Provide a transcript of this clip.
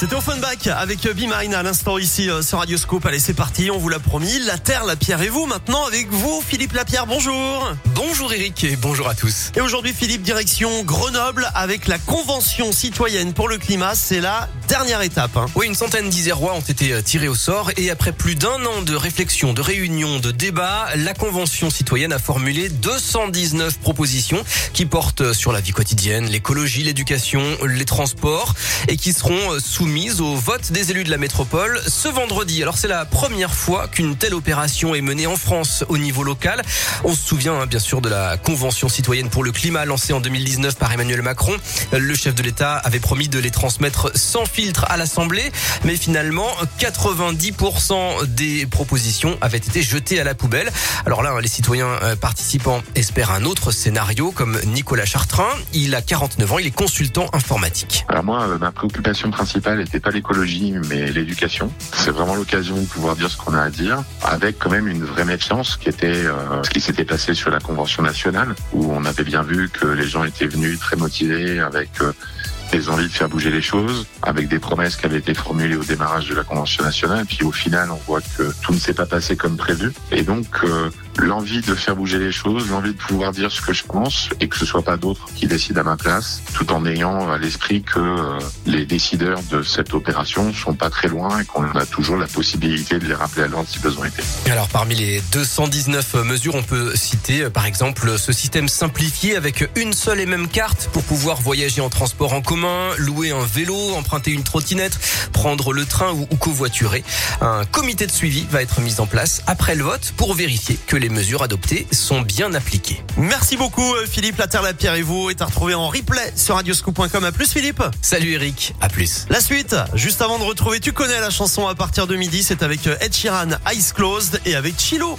C'était Offenbach avec Be Mine à l'instant ici euh, sur Radioscope. Allez, c'est parti, on vous l'a promis. La Terre, la Pierre et vous. Maintenant avec vous, Philippe Lapierre, bonjour. Bonjour Eric et bonjour à tous. Et aujourd'hui, Philippe, direction Grenoble avec la Convention citoyenne pour le climat. C'est la dernière étape. hein. Oui, une centaine d'Isérois ont été euh, tirés au sort et après plus d'un an de réflexion, de réunion, de débat, la Convention citoyenne a formulé 219 propositions qui portent sur la vie quotidienne, l'écologie, l'éducation, les transports et qui seront euh, soumises au vote des élus de la métropole ce vendredi. Alors c'est la première fois qu'une telle opération est menée en France au niveau local. On se souvient hein, bien sûr de la Convention citoyenne pour le climat lancée en 2019 par Emmanuel Macron. Le chef de l'État avait promis de les transmettre sans filtre à l'Assemblée, mais finalement 90% des propositions avaient été jetées à la poubelle. Alors là, les citoyens euh, participants espèrent un autre scénario comme Nicolas Chartrain. Il a 49 ans, il est consultant informatique. Alors moi, euh, ma préoccupation principale n'était pas l'écologie, mais l'éducation. C'est vraiment l'occasion de pouvoir dire ce qu'on a à dire, avec quand même une vraie méfiance qui était euh, ce qui s'était passé sur la Convention nationale, où on avait bien vu que les gens étaient venus très motivés avec euh, des envies de faire bouger les choses, avec des promesses qui avaient été formulées au démarrage de la Convention nationale, puis au final, on voit que tout ne s'est pas passé comme prévu. Et donc, euh, l'envie de faire bouger les choses, l'envie de pouvoir dire ce que je pense, et que ce soit pas d'autres qui décident à ma place, tout en ayant à l'esprit que euh, les décideurs de cette opération sont pas très loin et qu'on a toujours la possibilité de les rappeler à l'ordre si besoin était. Alors parmi les 219 mesures, on peut citer euh, par exemple ce système simplifié avec une seule et même carte pour pouvoir voyager en transport en commun, louer un vélo, emprunter une trottinette, prendre le train ou, ou covoiturer. Un comité de suivi va être mis en place après le vote pour vérifier que les mesures adoptées sont bien appliquées. Merci beaucoup, euh, Philippe. La Terre, la Pierre et vous est à retrouver en replay sur radioscoop.com. À plus, Philippe. Salut Eric, à plus. La suite, juste avant de retrouver, tu connais la chanson à partir de midi, c'est avec euh, Ed Sheeran, Eyes Closed et avec Chilo.